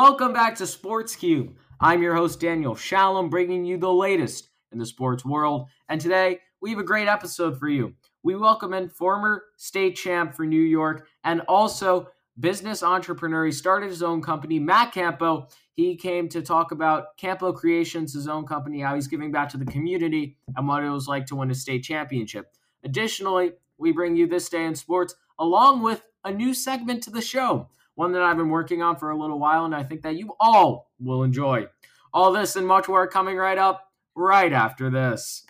Welcome back to Sports Cube. I'm your host, Daniel Shalom, bringing you the latest in the sports world. And today, we have a great episode for you. We welcome in former state champ for New York and also business entrepreneur. He started his own company, Matt Campo. He came to talk about Campo Creations, his own company, how he's giving back to the community, and what it was like to win a state championship. Additionally, we bring you this day in sports along with a new segment to the show, one that I've been working on for a little while, and I think that you all will enjoy. All this and much more coming right up right after this.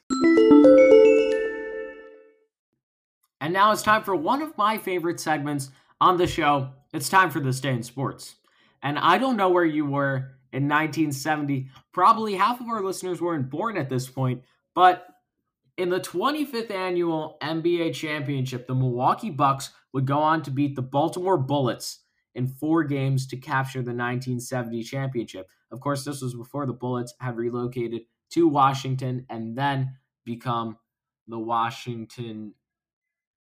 And now it's time for one of my favorite segments on the show. It's time for this day in sports. And I don't know where you were in 1970. Probably half of our listeners weren't born at this point, but in the 25th annual NBA championship, the Milwaukee Bucks would go on to beat the Baltimore Bullets in four games to capture the 1970 championship. Of course, this was before the Bullets had relocated to Washington and then become the Washington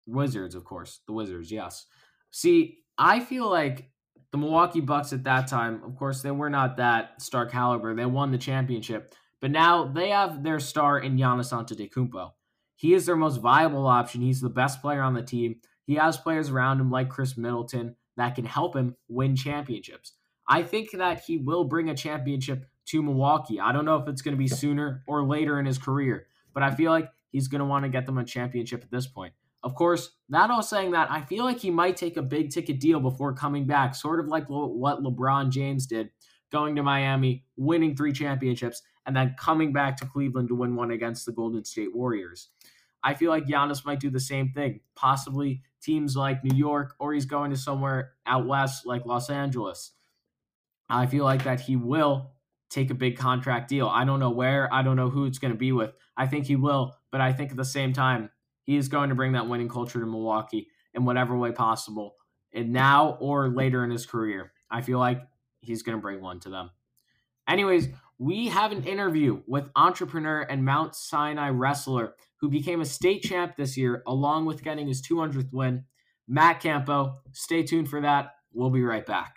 Wizards, of course. The Wizards, yes. See, I feel like the Milwaukee Bucks at that time, of course, they were not that star caliber. They won the championship, but now they have their star in Giannis Antetokounmpo. He is their most viable option. He's the best player on the team. He has players around him like Khris Middleton that can help him win championships. I think that he will bring a championship to Milwaukee. I don't know if it's going to be sooner or later in his career, but I feel like he's going to want to get them a championship at this point. Of course, that all saying that, I feel like he might take a big ticket deal before coming back, sort of like what LeBron James did, going to Miami, winning three championships, and then coming back to Cleveland to win one against the Golden State Warriors. I feel like Giannis might do the same thing, possibly teams like New York, or he's going to somewhere out west like Los Angeles. I feel like that he will take a big contract deal. I don't know where, I don't know who it's going to be with. I think he will, but I think at the same time, he is going to bring that winning culture to Milwaukee in whatever way possible, and now or later in his career. I feel like he's going to bring one to them. Anyways, we have an interview with entrepreneur and Mount Sinai wrestler who became a state champ this year, along with getting his 200th win, Matt Campo. Stay tuned for that. We'll be right back.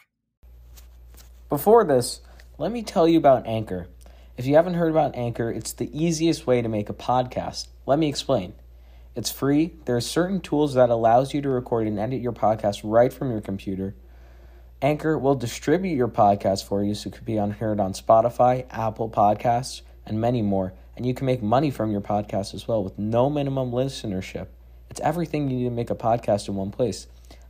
Before this, let me tell you about Anchor. If you haven't heard about Anchor, it's the easiest way to make a podcast. Let me explain. It's free. There are certain tools that allows you to record and edit your podcast right from your computer. Anchor will distribute your podcast for you so it could be heard on Spotify, Apple Podcasts, and many more. And you can make money from your podcast as well with no minimum listenership. It's everything you need to make a podcast in one place.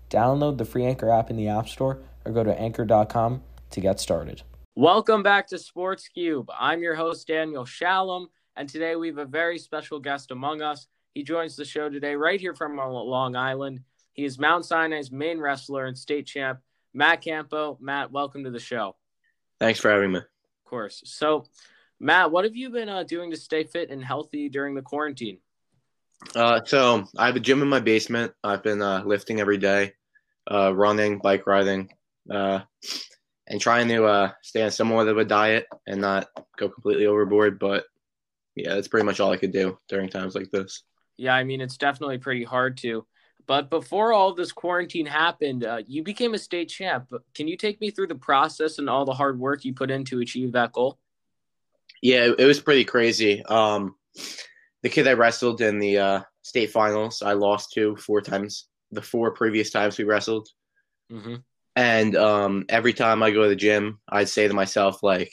Download the free Anchor app in the App Store or go to anchor.com to get started. Welcome back to Sports Cube. I'm your host, Daniel Shalom, and today we have a very special guest among us. He joins the show today right here from Long Island. He is Mount Sinai's main wrestler and state champ, Matt Campo. Matt, welcome to the show. Thanks for having me. Of course. So, Matt, what have you been uh, doing to stay fit and healthy during the quarantine? Uh, so I have a gym in my basement. I've been uh, lifting every day, uh, running, bike riding, uh, and trying to uh, stay on somewhat of a diet and not go completely overboard. But yeah, that's pretty much all I could do during times like this. Yeah, I mean, it's definitely pretty hard to. But before all this quarantine happened, uh, you became a state champ. Can you take me through the process and all the hard work you put in to achieve that goal? Yeah, it, was pretty crazy. Um, the kid I wrestled in the uh, state finals, I lost to four times. The four previous times we wrestled, mm-hmm. and um, every time I go to the gym, I'd say to myself like,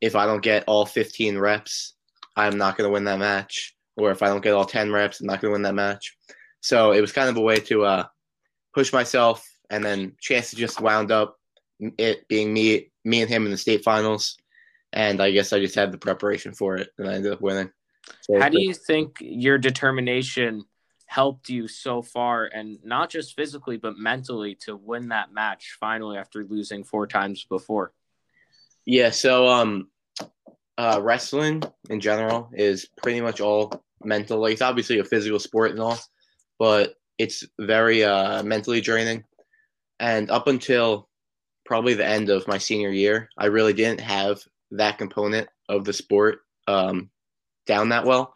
if I don't get all 15 reps, I'm not going to win that match or if I don't get all 10 reps, I'm not going to win that match. So it was kind of a way to uh, push myself, and then Chance just wound up it being me, me and him in the state finals, and I guess I just had the preparation for it, and I ended up winning. So How do you think your determination helped you so far, and not just physically but mentally, to win that match finally after losing four times before? Yeah, so um, uh, wrestling in general is pretty much all mental. Like it's obviously a physical sport and all, but it's very uh, mentally draining. And up until probably the end of my senior year, I really didn't have that component of the sport um, down that well.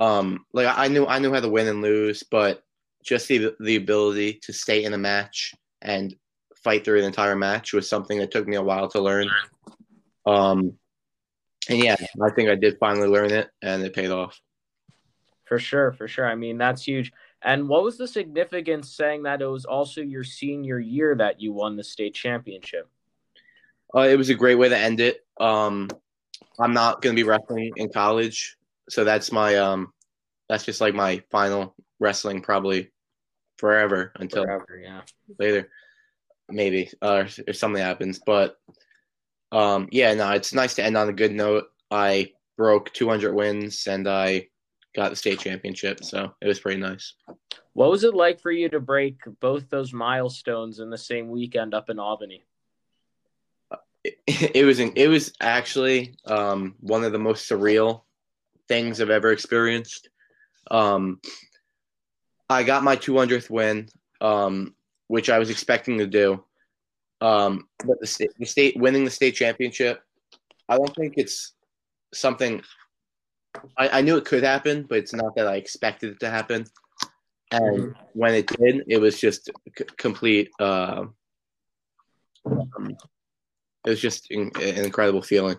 Um, like I knew I knew how to win and lose, but just the the ability to stay in a match and fight through an entire match was something that took me a while to learn. Um, and yeah, I think I did finally learn it, and it paid off. For sure, for sure. I mean, that's huge. And what was the significance saying that it was also your senior year that you won the state championship? Uh, it was a great way to end it. Um, I'm not going to be wrestling in college, so that's my um, that's just like my final wrestling probably forever until forever, yeah. later, maybe uh, if something happens. But um, yeah, no, it's nice to end on a good note. I broke 200 wins and I got the state championship, so it was pretty nice. What was it like for you to break both those milestones in the same weekend up in Albany? It, it was it was actually um, one of the most surreal things I've ever experienced. Um, I got my 200th win, um, which I was expecting to do. Um, but the state, the state winning the state championship, I don't think it's something I, I knew it could happen, but it's not that I expected it to happen. And mm-hmm. when it did, it was just c- complete. Uh, um, it was just in, an incredible feeling.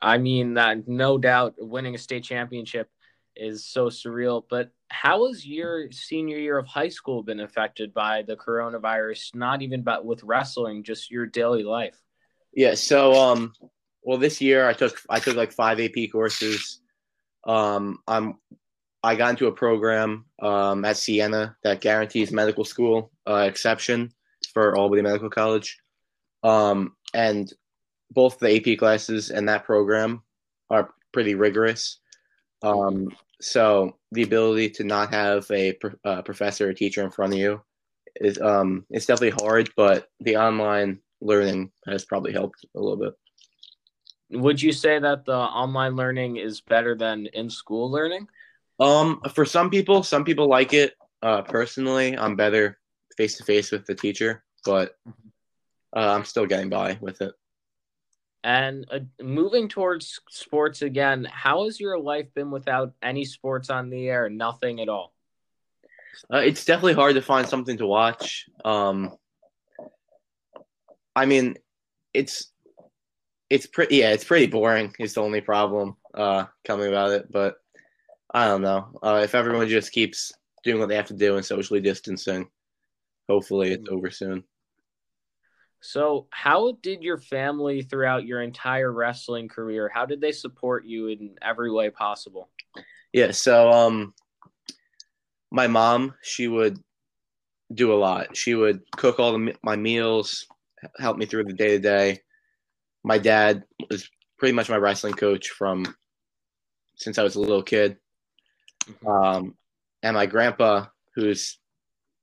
I mean, uh, no doubt, winning a state championship is so surreal. But how has your senior year of high school been affected by the coronavirus? Not even but with wrestling, just your daily life. Yeah. So, um, well, this year I took I took like five AP courses. Um, I'm I got into a program um, at Siena that guarantees medical school uh, exception for Albany Medical College, um, and both the AP classes and that program are pretty rigorous. Um, so the ability to not have a uh, professor or teacher in front of you is um, it's definitely hard, but the online learning has probably helped a little bit. Would you say that the online learning is better than in school learning? Um, for some people, some people like it. Uh, personally, I'm better face to face with the teacher, but uh, I'm still getting by with it. And uh, moving towards sports again, how has your life been without any sports on the air? Nothing at all. Uh, it's definitely hard to find something to watch. Um, I mean, it's it's pretty yeah it's pretty boring is the only problem uh coming about it but i don't know. Uh, if everyone just keeps doing what they have to do and socially distancing hopefully it's over soon. So how did your family throughout your entire wrestling career how did they support you in every way possible? Yeah so um my mom she would do a lot. She would cook all the, my meals help me through the day to day my dad was pretty much my wrestling coach from since I was a little kid. Mm-hmm. Um, and my grandpa, who's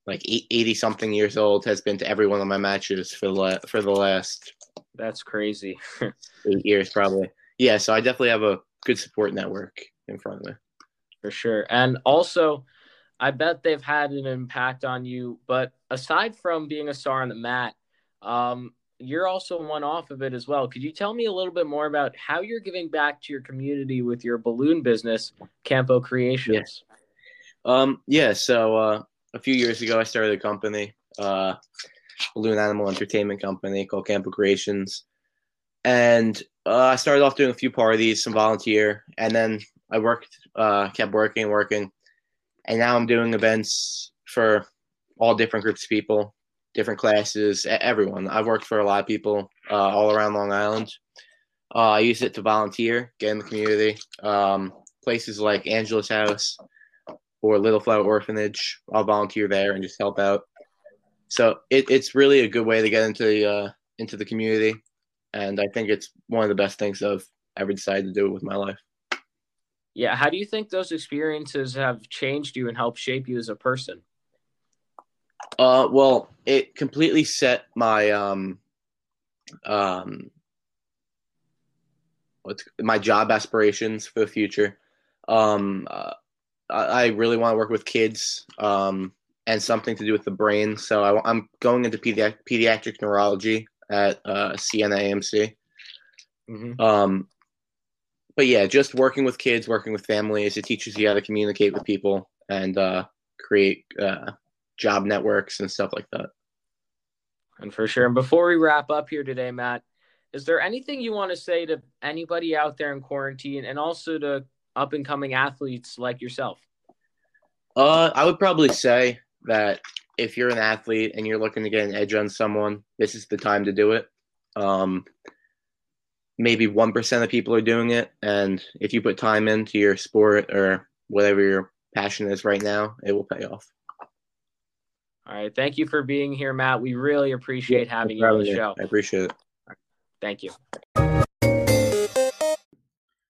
like 80 something years old, has been to every one of my matches for the, la- for the last. That's crazy. eight years, probably. Yeah, so I definitely have a good support network in front of me. For sure. And also, I bet they've had an impact on you. But aside from being a star on the mat, um, you're also one off of it as well. Could you tell me a little bit more about how you're giving back to your community with your balloon business, Campo Creations? Yes. Um, yeah, so uh, a few years ago, I started a company, uh, balloon animal entertainment company called Campo Creations. And uh, I started off doing a few parties, some volunteer, and then I worked, uh, kept working and working. And now I'm doing events for all different groups of people different classes, everyone. I've worked for a lot of people uh, all around Long Island. Uh, I use it to volunteer, get in the community. Um, places like Angela's House or Little Flower Orphanage, I'll volunteer there and just help out. So it, it's really a good way to get into the uh, into the community, and I think it's one of the best things I've ever decided to do with my life. Yeah, how do you think those experiences have changed you and helped shape you as a person? Uh, well, it completely set my um, um, what's my job aspirations for the future. Um, uh, I, really want to work with kids um, and something to do with the brain. So I, am going into pedi- pediatric neurology at uh, Siena AMC. Mm-hmm. Um, but yeah, just working with kids, working with families, it teaches you how to communicate with people and uh, create uh, job networks and stuff like that. And for sure. And before we wrap up here today, Matt, is there anything you want to say to anybody out there in quarantine and also to up and coming athletes like yourself? Uh, I would probably say that if you're an athlete and you're looking to get an edge on someone, this is the time to do it. Um, maybe 1% of people are doing it. And if you put time into your sport or whatever your passion is right now, it will pay off. All right. Thank you for being here, Matt. We really appreciate yeah, having you on the show. I appreciate it. Thank you.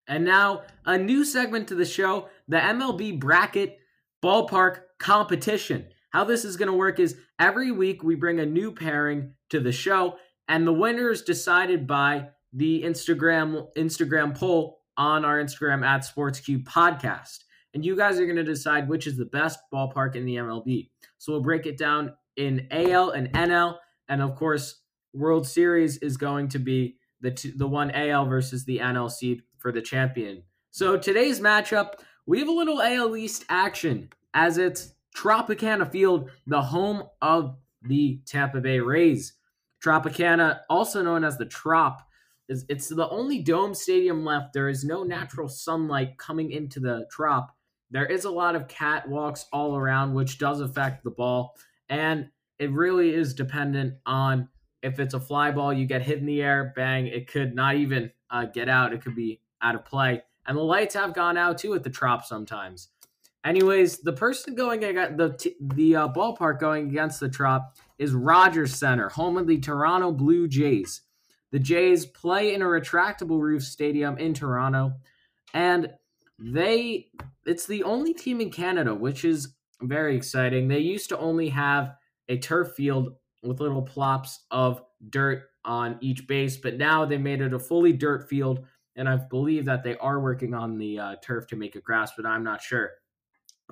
And now, a new segment to the show the MLB Bracket Ballpark Competition. How this is going to work is every week we bring a new pairing to the show, and the winner is decided by the Instagram Instagram poll on our Instagram at SportsQ Podcast. And you guys are going to decide which is the best ballpark in the MLB. So we'll break it down in AL and NL, and of course, World Series is going to be the the one AL versus the NL seed for the champion. So today's matchup, we have a little AL East action as it's Tropicana Field, the home of the Tampa Bay Rays. Tropicana, also known as the Trop, is it's the only dome stadium left. There is no natural sunlight coming into the Trop. There is a lot of catwalks all around, which does affect the ball, and it really is dependent on if it's a fly ball, you get hit in the air, bang, it could not even uh, get out. It could be out of play. And the lights have gone out too at the Trop sometimes. Anyways, the person going against the the uh, ballpark going against the Trop is Rogers Center, home of the Toronto Blue Jays. The Jays play in a retractable roof stadium in Toronto, and they it's the only team in Canada, which is very exciting. They used to only have a turf field with little plops of dirt on each base, but now they made it a fully dirt field. And I believe that they are working on the uh, turf to make it grass, but I'm not sure.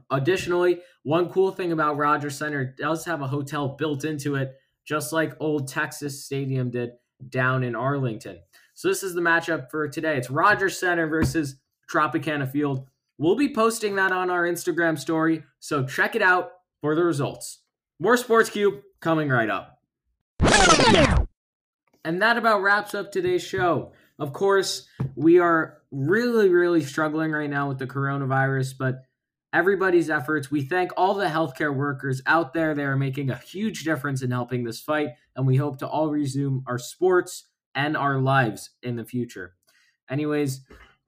Additionally, one cool thing about Rogers Center does have a hotel built into it, just like old Texas Stadium did down in Arlington. So this is the matchup for today. It's Rogers Center versus Tropicana Field. We'll be posting that on our Instagram story, so check it out for the results. More Sports Cube coming right up. And that about wraps up today's show. Of course, we are really, really struggling right now with the coronavirus, but everybody's efforts, we thank all the healthcare workers out there. They are making a huge difference in helping this fight, and we hope to all resume our sports and our lives in the future. Anyways,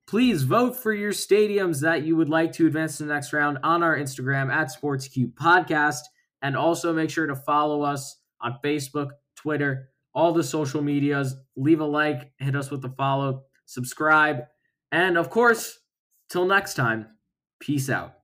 please vote for your stadiums that you would like to advance to the next round on our Instagram at SportsQ Podcast. And also make sure to follow us on Facebook, Twitter, all the social medias. Leave a like, hit us with a follow, subscribe. And of course, till next time, peace out.